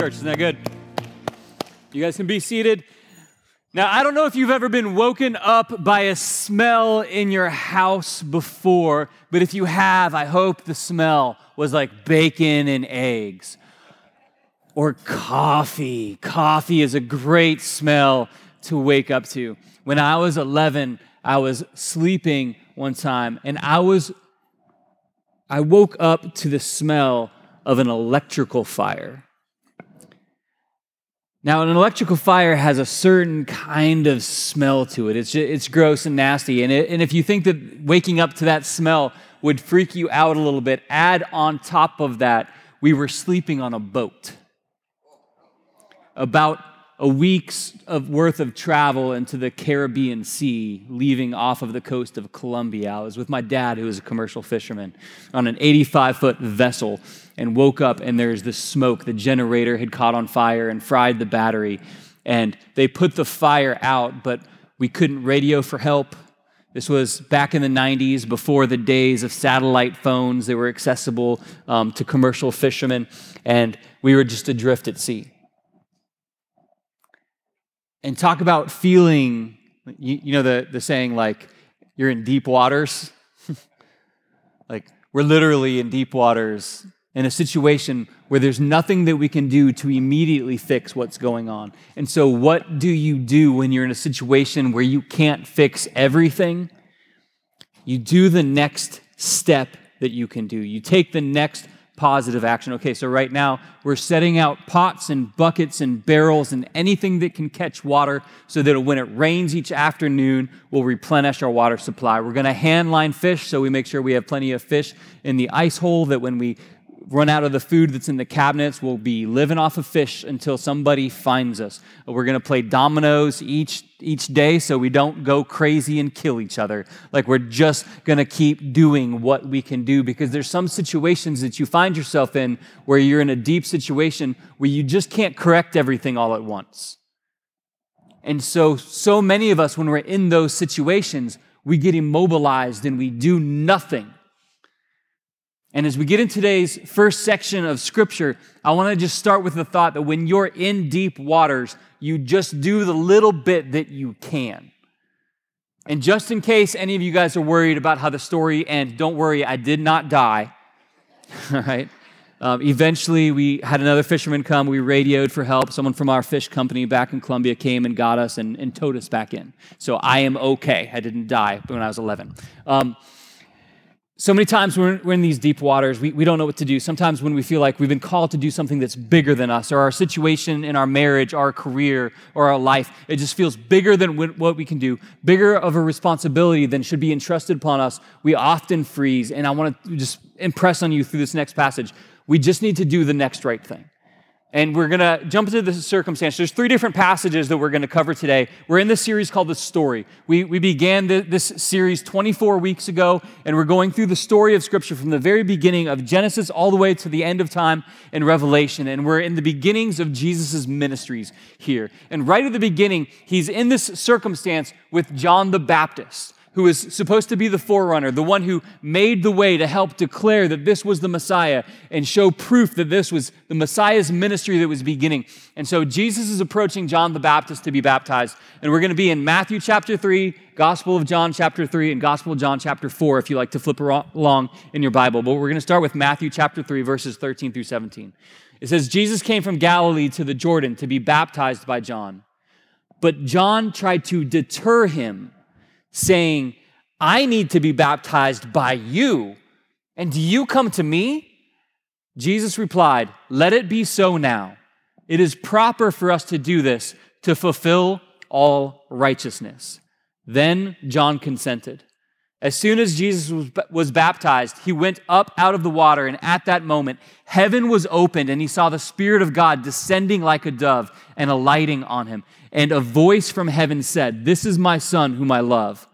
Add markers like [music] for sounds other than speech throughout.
church. Isn't that good? You guys can be seated. Now, I don't know if you've ever been woken up by a smell in your house before, but if you have, I hope the smell was like bacon and eggs or coffee. Coffee is a great smell to wake up to. When I was 11, I was sleeping one time and I was I woke up to the smell of an electrical fire. Now, an electrical fire has a certain kind of smell to it. It's, just, it's gross and nasty. And, it, and if you think that waking up to that smell would freak you out a little bit, add on top of that, we were sleeping on a boat. About a week's of worth of travel into the Caribbean Sea, leaving off of the coast of Colombia. I was with my dad, who was a commercial fisherman, on an 85 foot vessel, and woke up and there's this smoke. The generator had caught on fire and fried the battery, and they put the fire out, but we couldn't radio for help. This was back in the 90s, before the days of satellite phones that were accessible um, to commercial fishermen, and we were just adrift at sea and talk about feeling, you, you know, the, the saying like, you're in deep waters. [laughs] like, we're literally in deep waters in a situation where there's nothing that we can do to immediately fix what's going on. And so, what do you do when you're in a situation where you can't fix everything? You do the next step that you can do. You take the next positive action. Okay, so right now we're setting out pots and buckets and barrels and anything that can catch water so that when it rains each afternoon, we'll replenish our water supply. We're going to hand line fish so we make sure we have plenty of fish in the ice hole that when we run out of the food that's in the cabinets. We'll be living off of fish until somebody finds us. We're going to play dominoes each each day so we don't go crazy and kill each other. Like we're just going to keep doing what we can do because there's some situations that you find yourself in where you're in a deep situation where you just can't correct everything all at once. And so so many of us when we're in those situations, we get immobilized and we do nothing and as we get in today's first section of scripture, I want to just start with the thought that when you're in deep waters, you just do the little bit that you can. And just in case any of you guys are worried about how the story ends, don't worry, I did not die. [laughs] All right. Um, eventually, we had another fisherman come. We radioed for help. Someone from our fish company back in Colombia came and got us and, and towed us back in. So I am okay. I didn't die when I was 11. Um, so many times when we're in these deep waters, we, we don't know what to do. Sometimes when we feel like we've been called to do something that's bigger than us, or our situation in our marriage, our career, or our life, it just feels bigger than what we can do, bigger of a responsibility than should be entrusted upon us. We often freeze. And I want to just impress on you through this next passage. We just need to do the next right thing. And we're going to jump into the circumstance. There's three different passages that we're going to cover today. We're in this series called The Story. We, we began the, this series 24 weeks ago, and we're going through the story of Scripture from the very beginning of Genesis all the way to the end of time in Revelation. And we're in the beginnings of Jesus' ministries here. And right at the beginning, he's in this circumstance with John the Baptist who is supposed to be the forerunner, the one who made the way to help declare that this was the Messiah and show proof that this was the Messiah's ministry that was beginning. And so Jesus is approaching John the Baptist to be baptized. And we're going to be in Matthew chapter 3, Gospel of John chapter 3, and Gospel of John chapter 4 if you like to flip along in your Bible. But we're going to start with Matthew chapter 3, verses 13 through 17. It says, Jesus came from Galilee to the Jordan to be baptized by John. But John tried to deter him saying, I need to be baptized by you, and do you come to me? Jesus replied, Let it be so now. It is proper for us to do this to fulfill all righteousness. Then John consented. As soon as Jesus was, was baptized, he went up out of the water, and at that moment, heaven was opened, and he saw the Spirit of God descending like a dove and alighting on him. And a voice from heaven said, This is my Son, whom I love.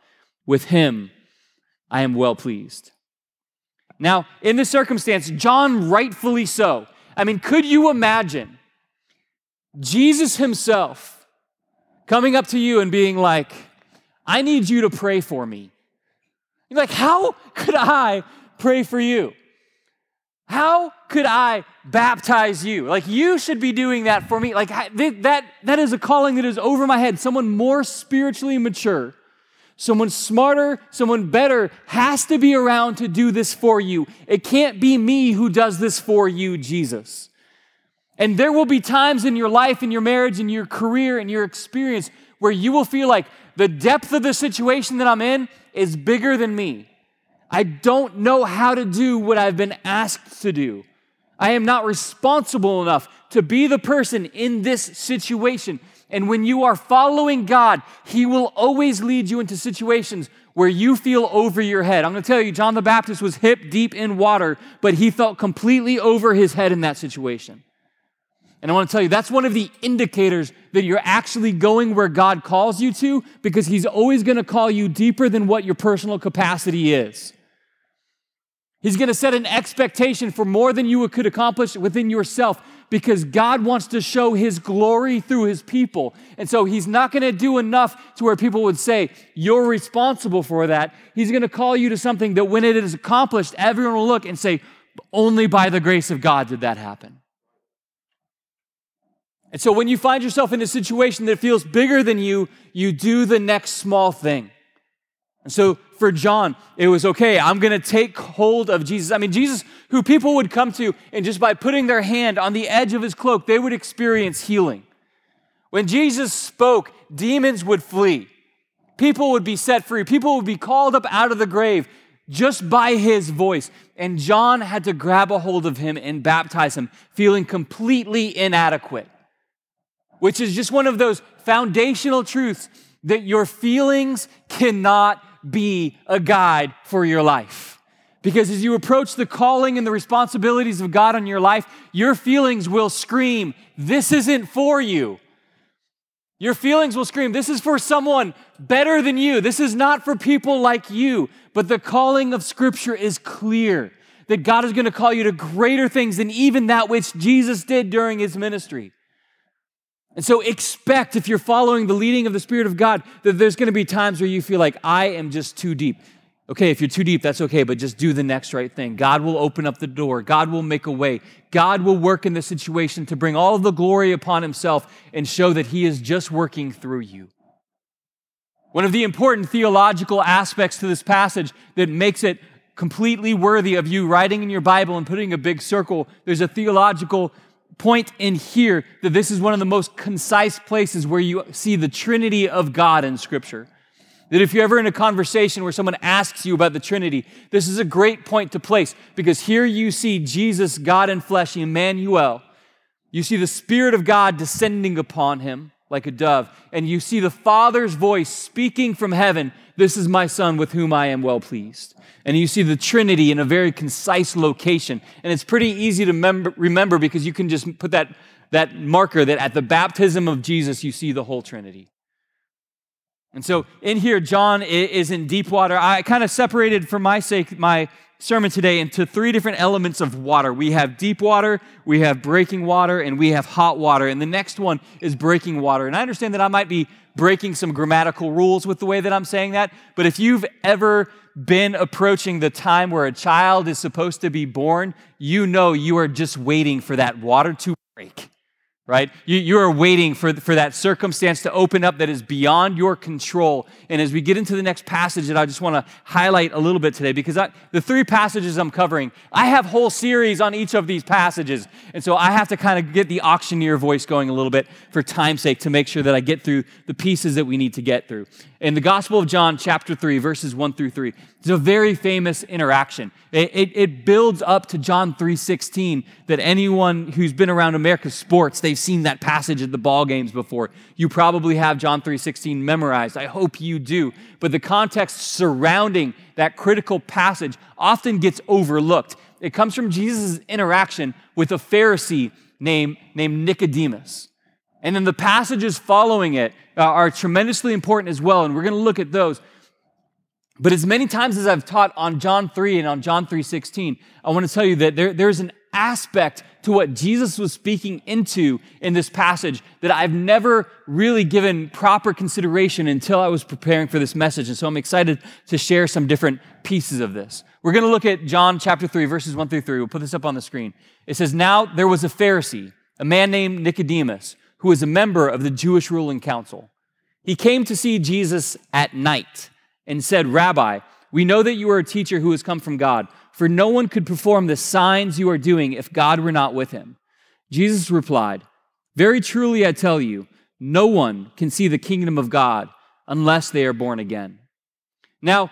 With him I am well pleased. Now, in this circumstance, John rightfully so. I mean, could you imagine Jesus himself coming up to you and being like, I need you to pray for me? You're like, how could I pray for you? How could I baptize you? Like you should be doing that for me. Like that that is a calling that is over my head. Someone more spiritually mature, someone smarter, someone better has to be around to do this for you. It can't be me who does this for you, Jesus. And there will be times in your life, in your marriage, in your career, in your experience where you will feel like the depth of the situation that I'm in is bigger than me. I don't know how to do what I've been asked to do. I am not responsible enough to be the person in this situation. And when you are following God, He will always lead you into situations where you feel over your head. I'm going to tell you, John the Baptist was hip deep in water, but he felt completely over his head in that situation. And I want to tell you, that's one of the indicators that you're actually going where God calls you to because He's always going to call you deeper than what your personal capacity is. He's going to set an expectation for more than you could accomplish within yourself because God wants to show His glory through His people. And so He's not going to do enough to where people would say, You're responsible for that. He's going to call you to something that when it is accomplished, everyone will look and say, Only by the grace of God did that happen. And so when you find yourself in a situation that feels bigger than you, you do the next small thing. And so for John, it was okay, I'm going to take hold of Jesus. I mean, Jesus, who people would come to, and just by putting their hand on the edge of his cloak, they would experience healing. When Jesus spoke, demons would flee. People would be set free. People would be called up out of the grave just by his voice. And John had to grab a hold of him and baptize him, feeling completely inadequate, which is just one of those foundational truths that your feelings cannot be a guide for your life. Because as you approach the calling and the responsibilities of God on your life, your feelings will scream, This isn't for you. Your feelings will scream, This is for someone better than you. This is not for people like you. But the calling of Scripture is clear that God is going to call you to greater things than even that which Jesus did during his ministry. And so expect, if you're following the leading of the Spirit of God, that there's going to be times where you feel like, I am just too deep. Okay, if you're too deep, that's okay, but just do the next right thing. God will open up the door. God will make a way. God will work in the situation to bring all the glory upon Himself and show that He is just working through you. One of the important theological aspects to this passage that makes it completely worthy of you writing in your Bible and putting a big circle, there's a theological point in here that this is one of the most concise places where you see the Trinity of God in Scripture. That if you're ever in a conversation where someone asks you about the Trinity, this is a great point to place because here you see Jesus, God in flesh, Emmanuel. You see the Spirit of God descending upon him like a dove, and you see the Father's voice speaking from heaven This is my Son with whom I am well pleased and you see the Trinity in a very concise location. And it's pretty easy to remember, remember because you can just put that, that marker that at the baptism of Jesus, you see the whole Trinity. And so in here, John is in deep water. I kind of separated for my sake my sermon today into three different elements of water. We have deep water, we have breaking water, and we have hot water. And the next one is breaking water. And I understand that I might be breaking some grammatical rules with the way that I'm saying that, but if you've ever been approaching the time where a child is supposed to be born, you know you are just waiting for that water to break right? You, you are waiting for, for that circumstance to open up that is beyond your control. And as we get into the next passage that I just want to highlight a little bit today, because I, the three passages I'm covering, I have whole series on each of these passages. And so I have to kind of get the auctioneer voice going a little bit for time's sake to make sure that I get through the pieces that we need to get through. In the Gospel of John, chapter 3, verses 1 through 3, it's a very famous interaction. It, it, it builds up to John 3.16 that anyone who's been around America's sports, they've seen that passage at the ball games before. You probably have John 3.16 memorized. I hope you do. But the context surrounding that critical passage often gets overlooked. It comes from Jesus' interaction with a Pharisee named, named Nicodemus. And then the passages following it uh, are tremendously important as well, and we're going to look at those. But as many times as I've taught on John 3 and on John 3:16, I want to tell you that there, there's an aspect to what Jesus was speaking into in this passage that I've never really given proper consideration until I was preparing for this message. And so I'm excited to share some different pieces of this. We're going to look at John chapter 3, verses 1 through 3. We'll put this up on the screen. It says, Now there was a Pharisee, a man named Nicodemus, who was a member of the Jewish ruling council. He came to see Jesus at night and said, Rabbi, we know that you are a teacher who has come from God, for no one could perform the signs you are doing if God were not with him. Jesus replied, Very truly I tell you, no one can see the kingdom of God unless they are born again. Now,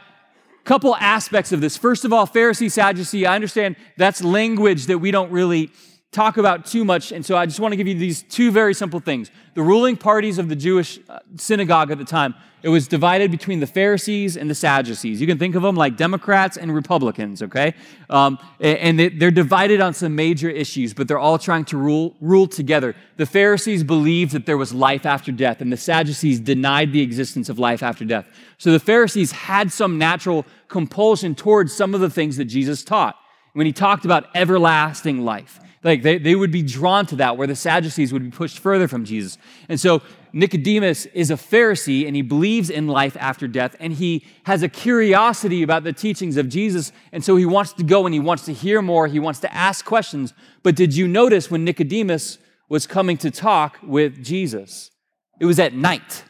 couple aspects of this. First of all, Pharisee, Sadducee, I understand that's language that we don't really talk about too much. And so I just want to give you these two very simple things. The ruling parties of the Jewish uh, synagogue at the time, it was divided between the Pharisees and the Sadducees. You can think of them like Democrats and Republicans, okay? Um, and they're divided on some major issues, but they're all trying to rule, rule together. The Pharisees believed that there was life after death, and the Sadducees denied the existence of life after death. So the Pharisees had some natural compulsion towards some of the things that Jesus taught when he talked about everlasting life. Like they, they would be drawn to that, where the Sadducees would be pushed further from Jesus. And so Nicodemus is a Pharisee and he believes in life after death and he has a curiosity about the teachings of Jesus. And so he wants to go and he wants to hear more. He wants to ask questions. But did you notice when Nicodemus was coming to talk with Jesus? It was at night.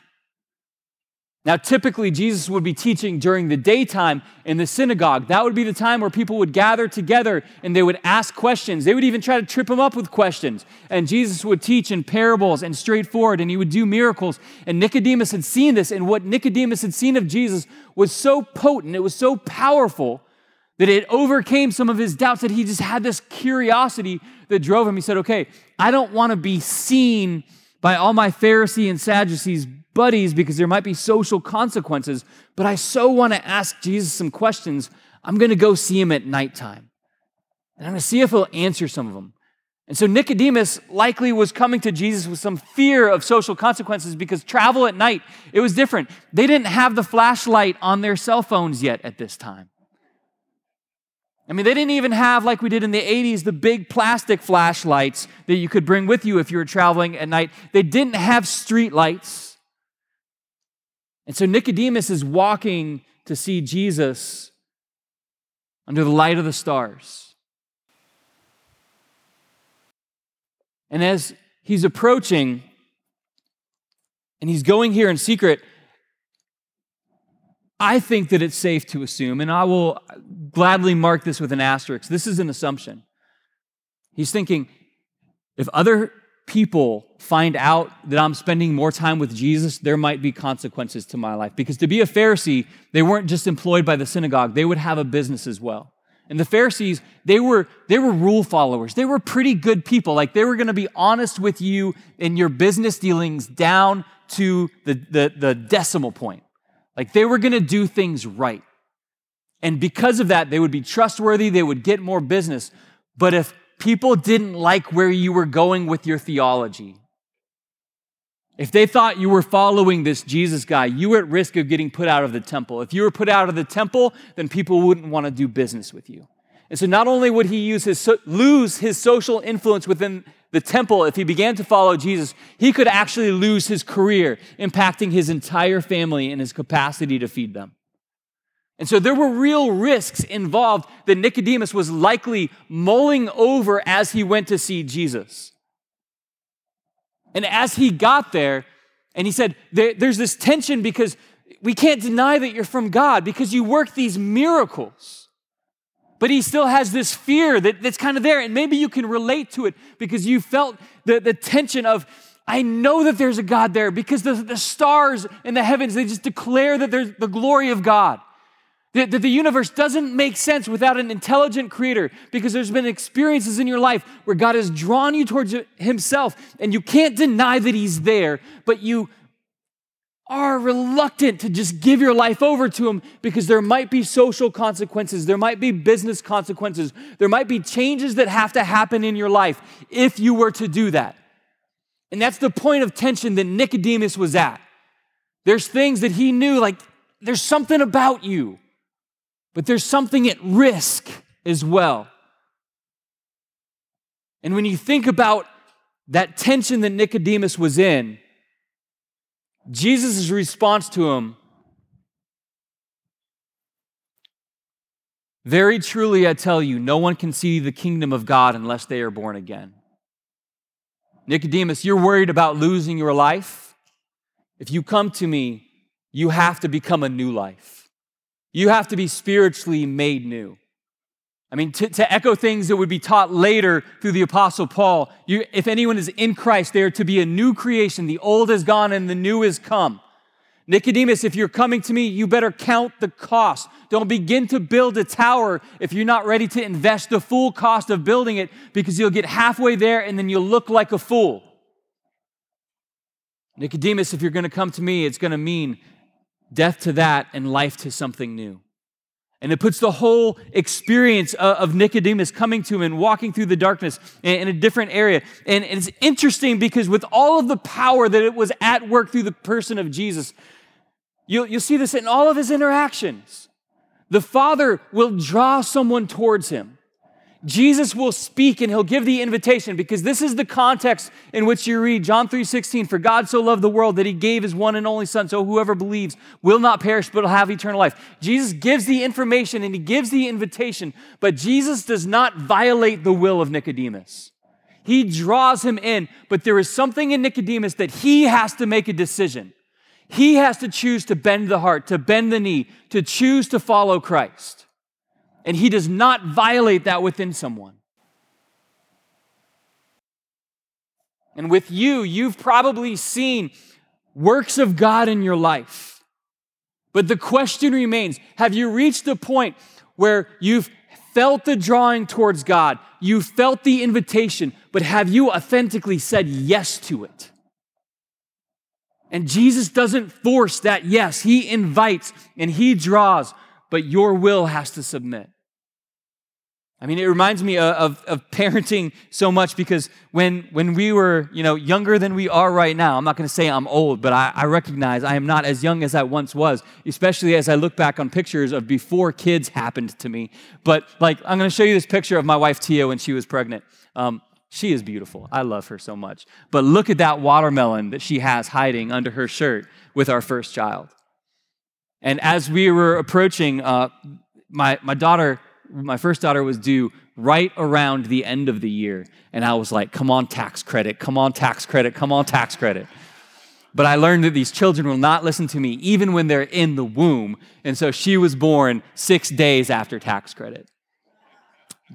Now, typically, Jesus would be teaching during the daytime in the synagogue. That would be the time where people would gather together and they would ask questions. They would even try to trip him up with questions. And Jesus would teach in parables and straightforward, and he would do miracles. And Nicodemus had seen this, and what Nicodemus had seen of Jesus was so potent, it was so powerful that it overcame some of his doubts that he just had this curiosity that drove him. He said, Okay, I don't want to be seen by all my Pharisee and Sadducees buddies because there might be social consequences, but I so want to ask Jesus some questions. I'm going to go see him at nighttime. And I'm going to see if he'll answer some of them. And so Nicodemus likely was coming to Jesus with some fear of social consequences because travel at night, it was different. They didn't have the flashlight on their cell phones yet at this time. I mean, they didn't even have, like we did in the 80s, the big plastic flashlights that you could bring with you if you were traveling at night. They didn't have street lights. And so Nicodemus is walking to see Jesus under the light of the stars. And as he's approaching and he's going here in secret, I think that it's safe to assume, and I will gladly mark this with an asterisk. This is an assumption. He's thinking if other people find out that I'm spending more time with Jesus, there might be consequences to my life. Because to be a Pharisee, they weren't just employed by the synagogue, they would have a business as well. And the Pharisees, they were, they were rule followers. They were pretty good people. Like they were going to be honest with you in your business dealings down to the, the, the decimal point. Like they were going to do things right. And because of that, they would be trustworthy, they would get more business. But if people didn't like where you were going with your theology, if they thought you were following this Jesus guy, you were at risk of getting put out of the temple. If you were put out of the temple, then people wouldn't want to do business with you. And so not only would he use his, lose his social influence within the temple if he began to follow Jesus, he could actually lose his career, impacting his entire family and his capacity to feed them. And so there were real risks involved that Nicodemus was likely mulling over as he went to see Jesus. And as he got there, and he said, There's this tension because we can't deny that you're from God because you work these miracles. But he still has this fear that, that's kind of there. And maybe you can relate to it because you felt the, the tension of, I know that there's a God there because the, the stars in the heavens, they just declare that there's the glory of God. That, that the universe doesn't make sense without an intelligent creator because there's been experiences in your life where God has drawn you towards Himself and you can't deny that He's there, but you are reluctant to just give your life over to Him because there might be social consequences, there might be business consequences, there might be changes that have to happen in your life if you were to do that. And that's the point of tension that Nicodemus was at. There's things that he knew, like, there's something about you but there's something at risk as well. And when you think about that tension that Nicodemus was in, Jesus' response to him Very truly, I tell you, no one can see the kingdom of God unless they are born again. Nicodemus, you're worried about losing your life? If you come to me, you have to become a new life. You have to be spiritually made new. I mean, to, to, echo things that would be taught later through the Apostle Paul, you, if anyone is in Christ, they are to be a new creation. The old is gone and the new is come. Nicodemus, if you're coming to me, you better count the cost. Don't begin to build a tower if you're not ready to invest the full cost of building it because you'll get halfway there and then you'll look like a fool. Nicodemus, if you're going to come to me, it's going to mean death to that and life to something new. And it puts the whole experience of Nicodemus coming to him and walking through the darkness in a different area. And it's interesting because with all of the power that it was at work through the person of Jesus, you'll, you'll see this in all of his interactions. The Father will draw someone towards him. Jesus will speak and he'll give the invitation because this is the context in which you read John 3:16 for God so loved the world that he gave his one and only son so whoever believes will not perish but will have eternal life. Jesus gives the information and he gives the invitation, but Jesus does not violate the will of Nicodemus. He draws him in, but there is something in Nicodemus that he has to make a decision. He has to choose to bend the heart, to bend the knee, to choose to follow Christ and he does not violate that within someone. And with you, you've probably seen works of God in your life. But the question remains have you reached the point where you've felt the drawing towards God, you felt the invitation, but have you authentically said yes to it? And Jesus doesn't force that yes, He invites and He draws, but your will has to submit. I mean, it reminds me of, of parenting so much because when, when we were, you know, younger than we are right now, I'm not going to say I'm old, but I, I recognize I am not as young as I once was, especially as I look back on pictures of before kids happened to me. But like, I'm going to show you this picture of my wife Tia when she was pregnant. Um, she is beautiful. I love her so much. But look at that watermelon that she has hiding under her shirt with our first child. And as we were approaching, uh, my, my daughter my first daughter was due right around the end of the year. And I was like, come on, tax credit, come on, tax credit, come on, tax credit. But I learned that these children will not listen to me even when they're in the womb. And so she was born six days after tax credit.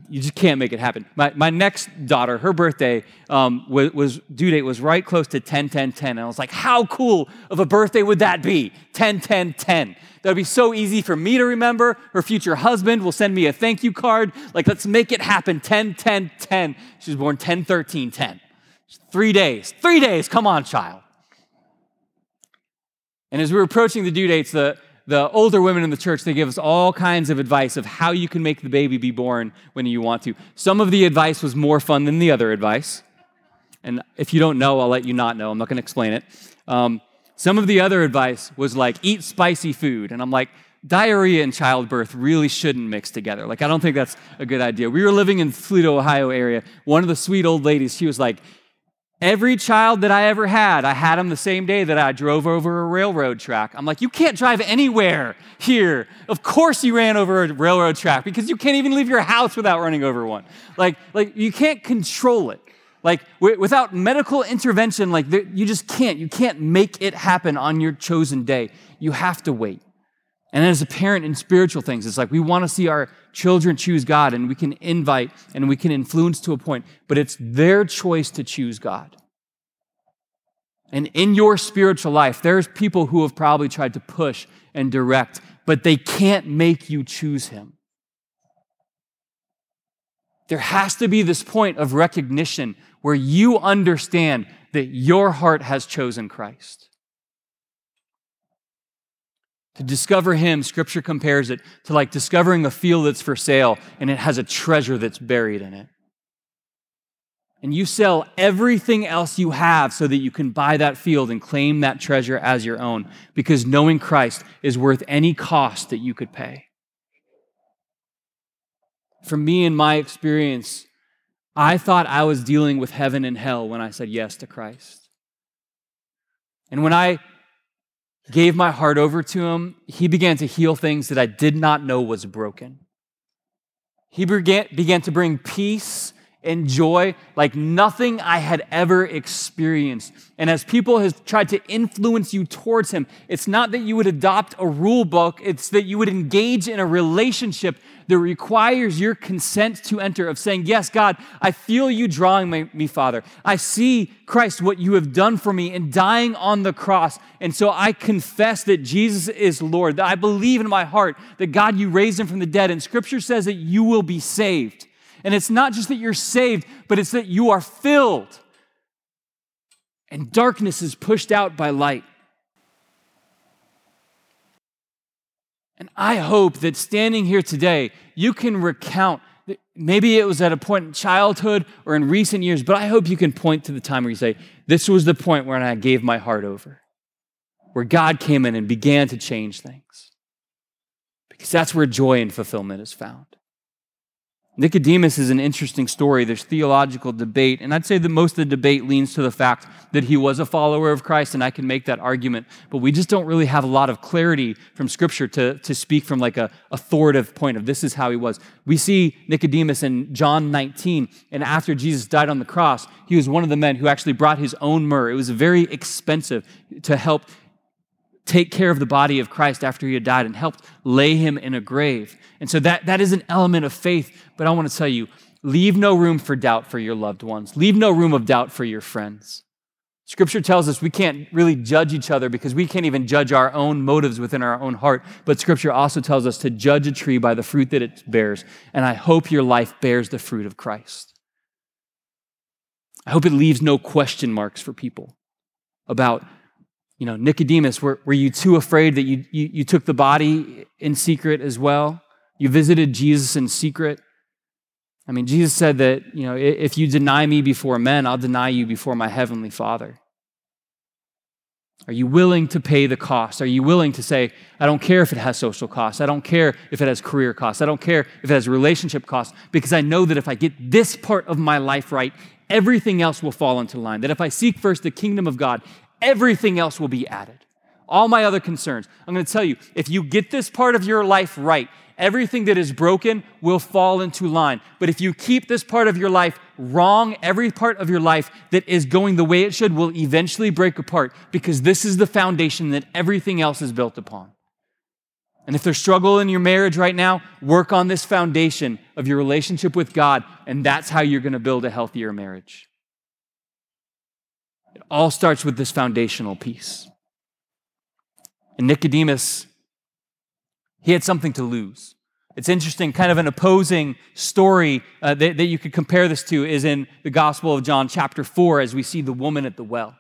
You just can't make it happen. My, my next daughter, her birthday um, was, was, due date was right close to 10, 10, 10. And I was like, how cool of a birthday would that be? 10, 10, 10. That would be so easy for me to remember. Her future husband will send me a thank you card. Like, let's make it happen 10, 10, 10. She was born 10, 13, 10. Three days. Three days. Come on, child. And as we were approaching the due dates, the, the older women in the church, they give us all kinds of advice of how you can make the baby be born when you want to. Some of the advice was more fun than the other advice. And if you don't know, I'll let you not know. I'm not going to explain it. Um, some of the other advice was like, eat spicy food. And I'm like, diarrhea and childbirth really shouldn't mix together. Like, I don't think that's a good idea. We were living in Toledo, Ohio area. One of the sweet old ladies, she was like, Every child that I ever had, I had them the same day that I drove over a railroad track. I'm like, you can't drive anywhere here. Of course you ran over a railroad track because you can't even leave your house without running over one. Like, like you can't control it. Like w- without medical intervention, like you just can't. You can't make it happen on your chosen day. You have to wait. And as a parent in spiritual things, it's like we want to see our children choose God and we can invite and we can influence to a point, but it's their choice to choose God. And in your spiritual life, there's people who have probably tried to push and direct, but they can't make you choose Him. There has to be this point of recognition where you understand that your heart has chosen Christ. To discover Him, Scripture compares it to like discovering a field that's for sale and it has a treasure that's buried in it. And you sell everything else you have so that you can buy that field and claim that treasure as your own because knowing Christ is worth any cost that you could pay. For me, in my experience, I thought I was dealing with heaven and hell when I said yes to Christ. And when I gave my heart over to him, he began to heal things that I did not know was broken. He began, began to bring peace and joy like nothing I had ever experienced. And as people have tried to influence you towards him, it's not that you would adopt a rule book, it's that you would engage in a relationship that requires your consent to enter, of saying, Yes, God, I feel you drawing my, me, Father. I see, Christ, what you have done for me in dying on the cross. And so I confess that Jesus is Lord, that I believe in my heart that God, you raised him from the dead. And scripture says that you will be saved. And it's not just that you're saved, but it's that you are filled. And darkness is pushed out by light. And I hope that standing here today, you can recount. Maybe it was at a point in childhood or in recent years, but I hope you can point to the time where you say, This was the point where I gave my heart over, where God came in and began to change things. Because that's where joy and fulfillment is found. Nicodemus is an interesting story. There's theological debate, and I'd say that most of the debate leans to the fact that he was a follower of Christ, and I can make that argument. But we just don't really have a lot of clarity from Scripture to, to speak from like a authoritative point of this is how he was. We see Nicodemus in John 19, and after Jesus died on the cross, he was one of the men who actually brought his own myrrh. It was very expensive to help take care of the body of Christ after he had died and helped lay him in a grave. And so that, that is an element of faith. But I want to tell you, leave no room for doubt for your loved ones. Leave no room of doubt for your friends. Scripture tells us we can't really judge each other because we can't even judge our own motives within our own heart. But Scripture also tells us to judge a tree by the fruit that it bears. And I hope your life bears the fruit of Christ. I hope it leaves no question marks for people about you know, Nicodemus, were, were you too afraid that you, you, you took the body in secret as well? You visited Jesus in secret? I mean, Jesus said that, you know, if you deny me before men, I'll deny you before my heavenly Father. Are you willing to pay the cost? Are you willing to say, I don't care if it has social costs. I don't care if it has career costs. I don't care if it has relationship costs, because I know that if I get this part of my life right, everything else will fall into line. That if I seek first the kingdom of God, everything else will be added. All my other concerns. I'm going to tell you if you get this part of your life right, everything that is broken will fall into line. But if you keep this part of your life wrong, every part of your life that is going the way it should will eventually break apart because this is the foundation that everything else is built upon. And if there's struggle in your marriage right now, work on this foundation of your relationship with God, and that's how you're going to build a healthier marriage. It all starts with this foundational piece. And Nicodemus, he had something to lose. It's interesting, kind of an opposing story uh, that, that you could compare this to is in the Gospel of John, chapter 4, as we see the woman at the well.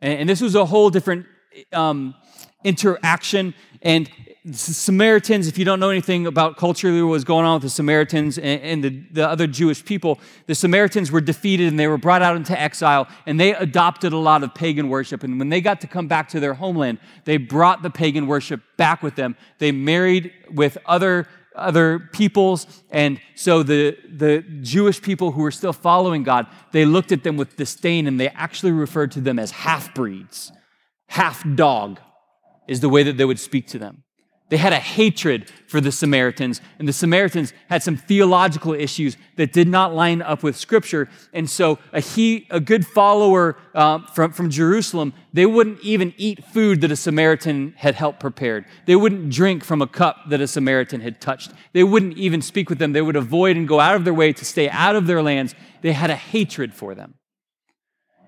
And, this was a whole different um, interaction. And Samaritans, if you don't know anything about culturally what was going on with the Samaritans and, and the, the other Jewish people, the Samaritans were defeated and they were brought out into exile and they adopted a lot of pagan worship. And when they got to come back to their homeland, they brought the pagan worship back with them. They married with other other peoples. And so the, the Jewish people who were still following God, they looked at them with disdain and they actually referred to them as half breeds. Half dog is the way that they would speak to them. They had a hatred for the Samaritans, and the Samaritans had some theological issues that did not line up with Scripture. And so, a, he, a good follower uh, from, from Jerusalem, they wouldn't even eat food that a Samaritan had helped prepared. They wouldn't drink from a cup that a Samaritan had touched. They wouldn't even speak with them. They would avoid and go out of their way to stay out of their lands. They had a hatred for them.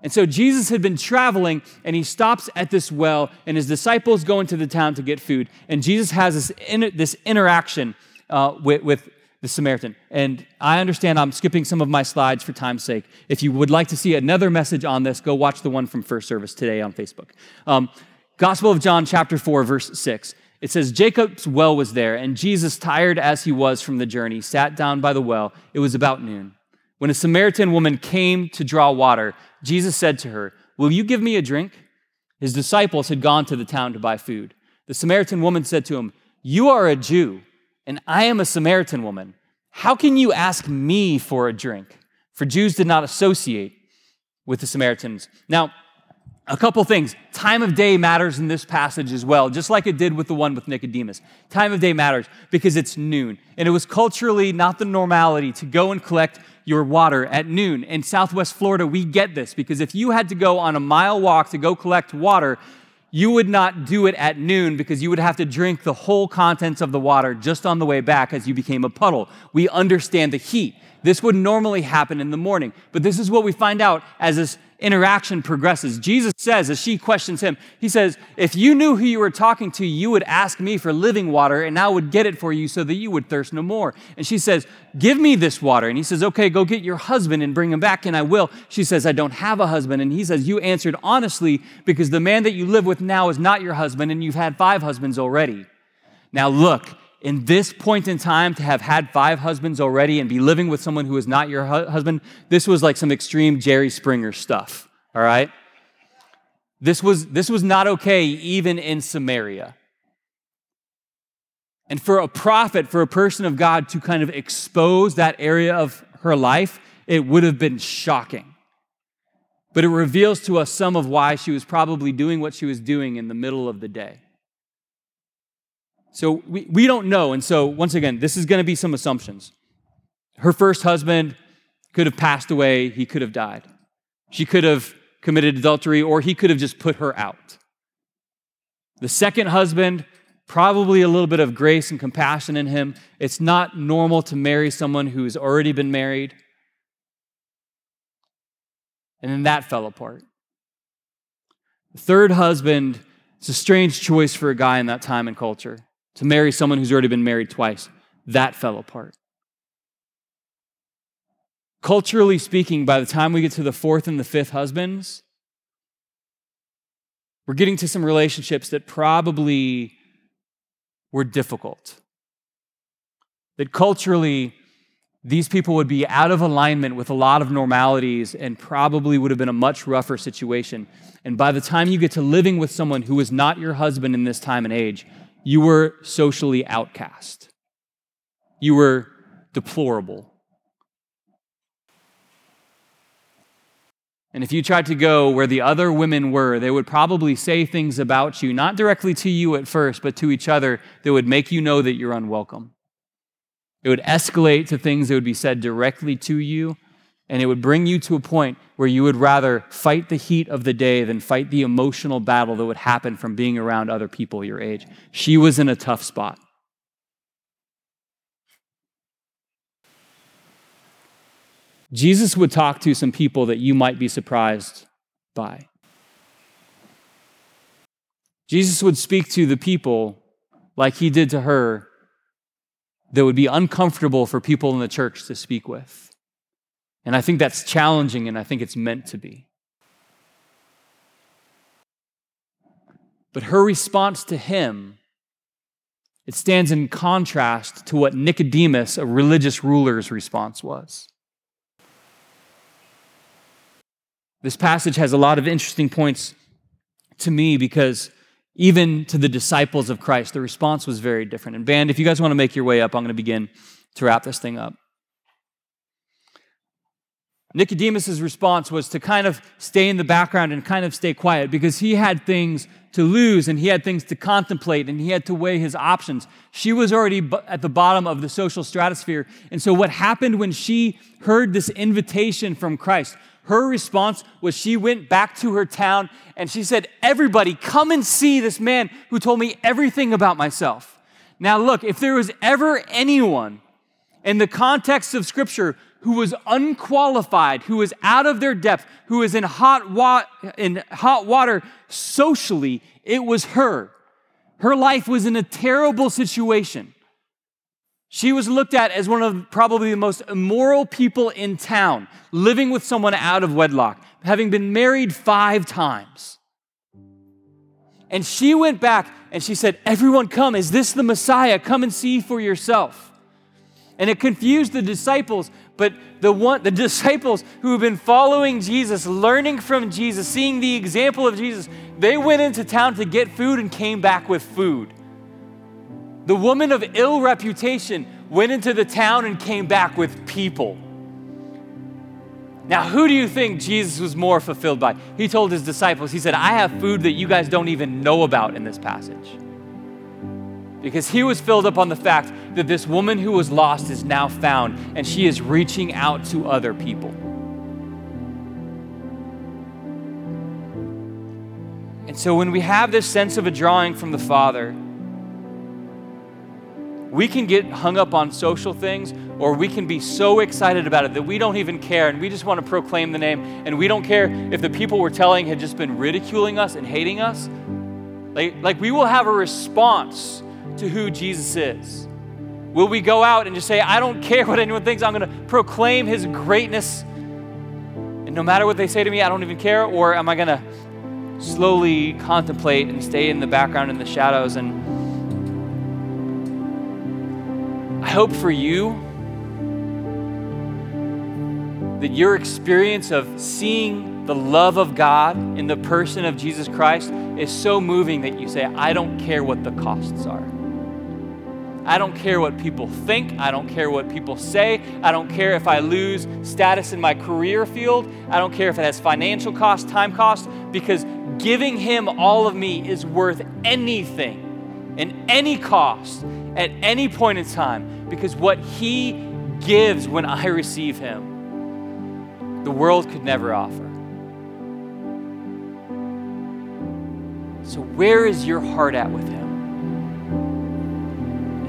And so Jesus had been traveling and he stops at this well, and his disciples go into the town to get food. And Jesus has this, inter- this interaction uh, with, with the Samaritan. And I understand I'm skipping some of my slides for time's sake. If you would like to see another message on this, go watch the one from First Service today on Facebook. Um, Gospel of John, chapter 4, verse 6. It says, Jacob's well was there, and Jesus, tired as he was from the journey, sat down by the well. It was about noon. When a Samaritan woman came to draw water, Jesus said to her, Will you give me a drink? His disciples had gone to the town to buy food. The Samaritan woman said to him, You are a Jew, and I am a Samaritan woman. How can you ask me for a drink? for Jews did not associate with the Samaritans. Now, a couple things. Time of day matters in this passage as well, just like it did with the one with Nicodemus. Time of day matters because it's noon. And it was culturally not the normality to go and collect your water at noon. In Southwest Florida, we get this because if you had to go on a mile walk to go collect water, you would not do it at noon because you would have to drink the whole contents of the water just on the way back as you became a puddle. We understand the heat. This would normally happen in the morning, but this is what we find out as this interaction progresses. Jesus says, as she questions him, he says, If you knew who you were talking to, you would ask me for living water, and I would get it for you so that you would thirst no more. And she says, Give me this water. And he says, Okay, go get your husband and bring him back, and I will. She says, I don't have a husband. And he says, You answered honestly because the man that you live with now is not your husband, and you've had five husbands already. Now look, in this point in time to have had five husbands already and be living with someone who is not your hu- husband, this was like some extreme Jerry Springer stuff, all right? This was, this was not okay even in Samaria. And for a prophet, for a person of God to kind of expose that area of her life, it would have been shocking. But it reveals to us some of why she was probably doing what she was doing in the middle of the day. So we, we don't know. And so, once again, this is going to be some assumptions. Her first husband could have passed away, he could have died. She could have committed adultery, or he could have just put her out. The second husband, probably a little bit of grace and compassion in him. It's not normal to marry someone who's already been married. And then that fell apart. The third husband, it's a strange choice for a guy in that time and culture to marry someone who's already been married twice. That fell apart. Culturally speaking, by the time we get to the fourth and the fifth husbands, we're getting to some relationships that probably were difficult. That culturally, these people would be out of alignment with a lot of normalities and probably would have been a much rougher situation. And by the time you get to living with someone who is not your husband in this time and age, you were socially outcast. You were deplorable. And if you tried to go where the other women were, they would probably say things about you, not directly to you at first, but to each other that would make you know that you're unwelcome. It would escalate to things that would be said directly to you and it would bring you to a point where you would rather fight the heat of the day than fight the emotional battle that would happen from being around other people your age. She was in a tough spot. Jesus would talk to some people that you might be surprised by. Jesus would speak to the people like he did to her that would be uncomfortable for people in the church to speak with. And I think that's challenging, and I think it's meant to be. But her response to him, it stands in contrast to what Nicodemus, a religious ruler's response was. This passage has a lot of interesting points to me because even to the disciples of Christ, the response was very different. And, band, if you guys want to make your way up, I'm going to begin to wrap this thing up. Nicodemus' response was to kind of stay in the background and kind of stay quiet because he had things to lose and he had things to contemplate and he had to weigh his options. She was already at the bottom of the social stratosphere. And so, what happened when she heard this invitation from Christ? Her response was she went back to her town and she said, Everybody, come and see this man who told me everything about myself. Now, look, if there was ever anyone in the context of Scripture who was unqualified, who was out of their depth, who was in hot, wa- in hot water socially, it was her. Her life was in a terrible situation. She was looked at as one of probably the most immoral people in town, living with someone out of wedlock, having been married five times. And she went back and she said, Everyone come, is this the Messiah? Come and see for yourself. And it confused the disciples, but the one the [laughs] disciples who have been following Jesus, learning from Jesus, seeing the example of Jesus, they went into town to get food and came back with food. The woman of ill reputation went into the town and came back with people. Now, who do you think Jesus was more fulfilled by? He told his disciples, He said, I have food that you guys don't even know about in this passage. Because he was filled up on the fact that this woman who was lost is now found and she is reaching out to other people. And so when we have this sense of a drawing from the Father, we can get hung up on social things or we can be so excited about it that we don't even care and we just want to proclaim the name and we don't care if the people we're telling had just been ridiculing us and hating us. Like, like we will have a response to who Jesus is. Will we go out and just say, I don't care what anyone thinks, I'm going to proclaim his greatness and no matter what they say to me, I don't even care? Or am I going to slowly contemplate and stay in the background in the shadows and I hope for you that your experience of seeing the love of God in the person of Jesus Christ is so moving that you say, I don't care what the costs are. I don't care what people think. I don't care what people say. I don't care if I lose status in my career field. I don't care if it has financial cost, time cost, because giving Him all of me is worth anything and any cost at any point in time because what He gives when I receive Him, the world could never offer. So, where is your heart at with Him?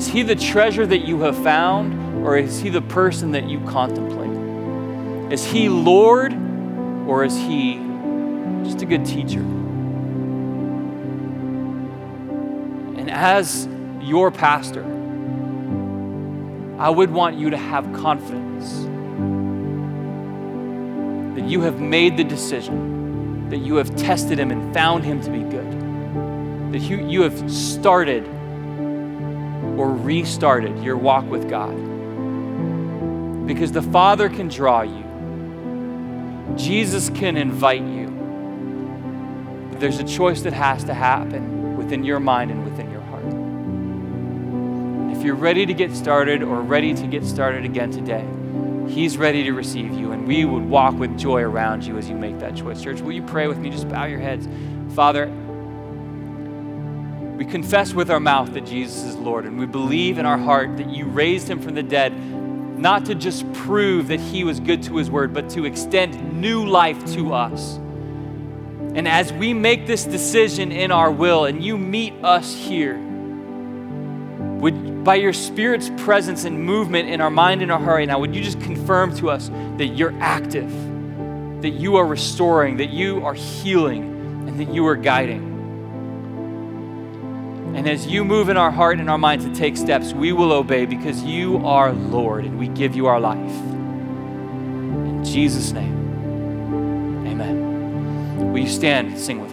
Is He the treasure that you have found, or is He the person that you contemplate? Is He Lord, or is He just a good teacher? And as your pastor, I would want you to have confidence that you have made the decision, that you have tested him and found him to be good, that you, you have started or restarted your walk with God. Because the Father can draw you, Jesus can invite you. But there's a choice that has to happen within your mind and within your heart. If you're ready to get started or ready to get started again today, He's ready to receive you, and we would walk with joy around you as you make that choice. Church, will you pray with me? Just bow your heads. Father, we confess with our mouth that Jesus is Lord, and we believe in our heart that you raised him from the dead, not to just prove that he was good to his word, but to extend new life to us. And as we make this decision in our will, and you meet us here, would by your Spirit's presence and movement in our mind and our heart right now, would you just confirm to us that you're active, that you are restoring, that you are healing, and that you are guiding? And as you move in our heart and our mind to take steps, we will obey because you are Lord and we give you our life. In Jesus' name, amen. Will you stand and sing with us?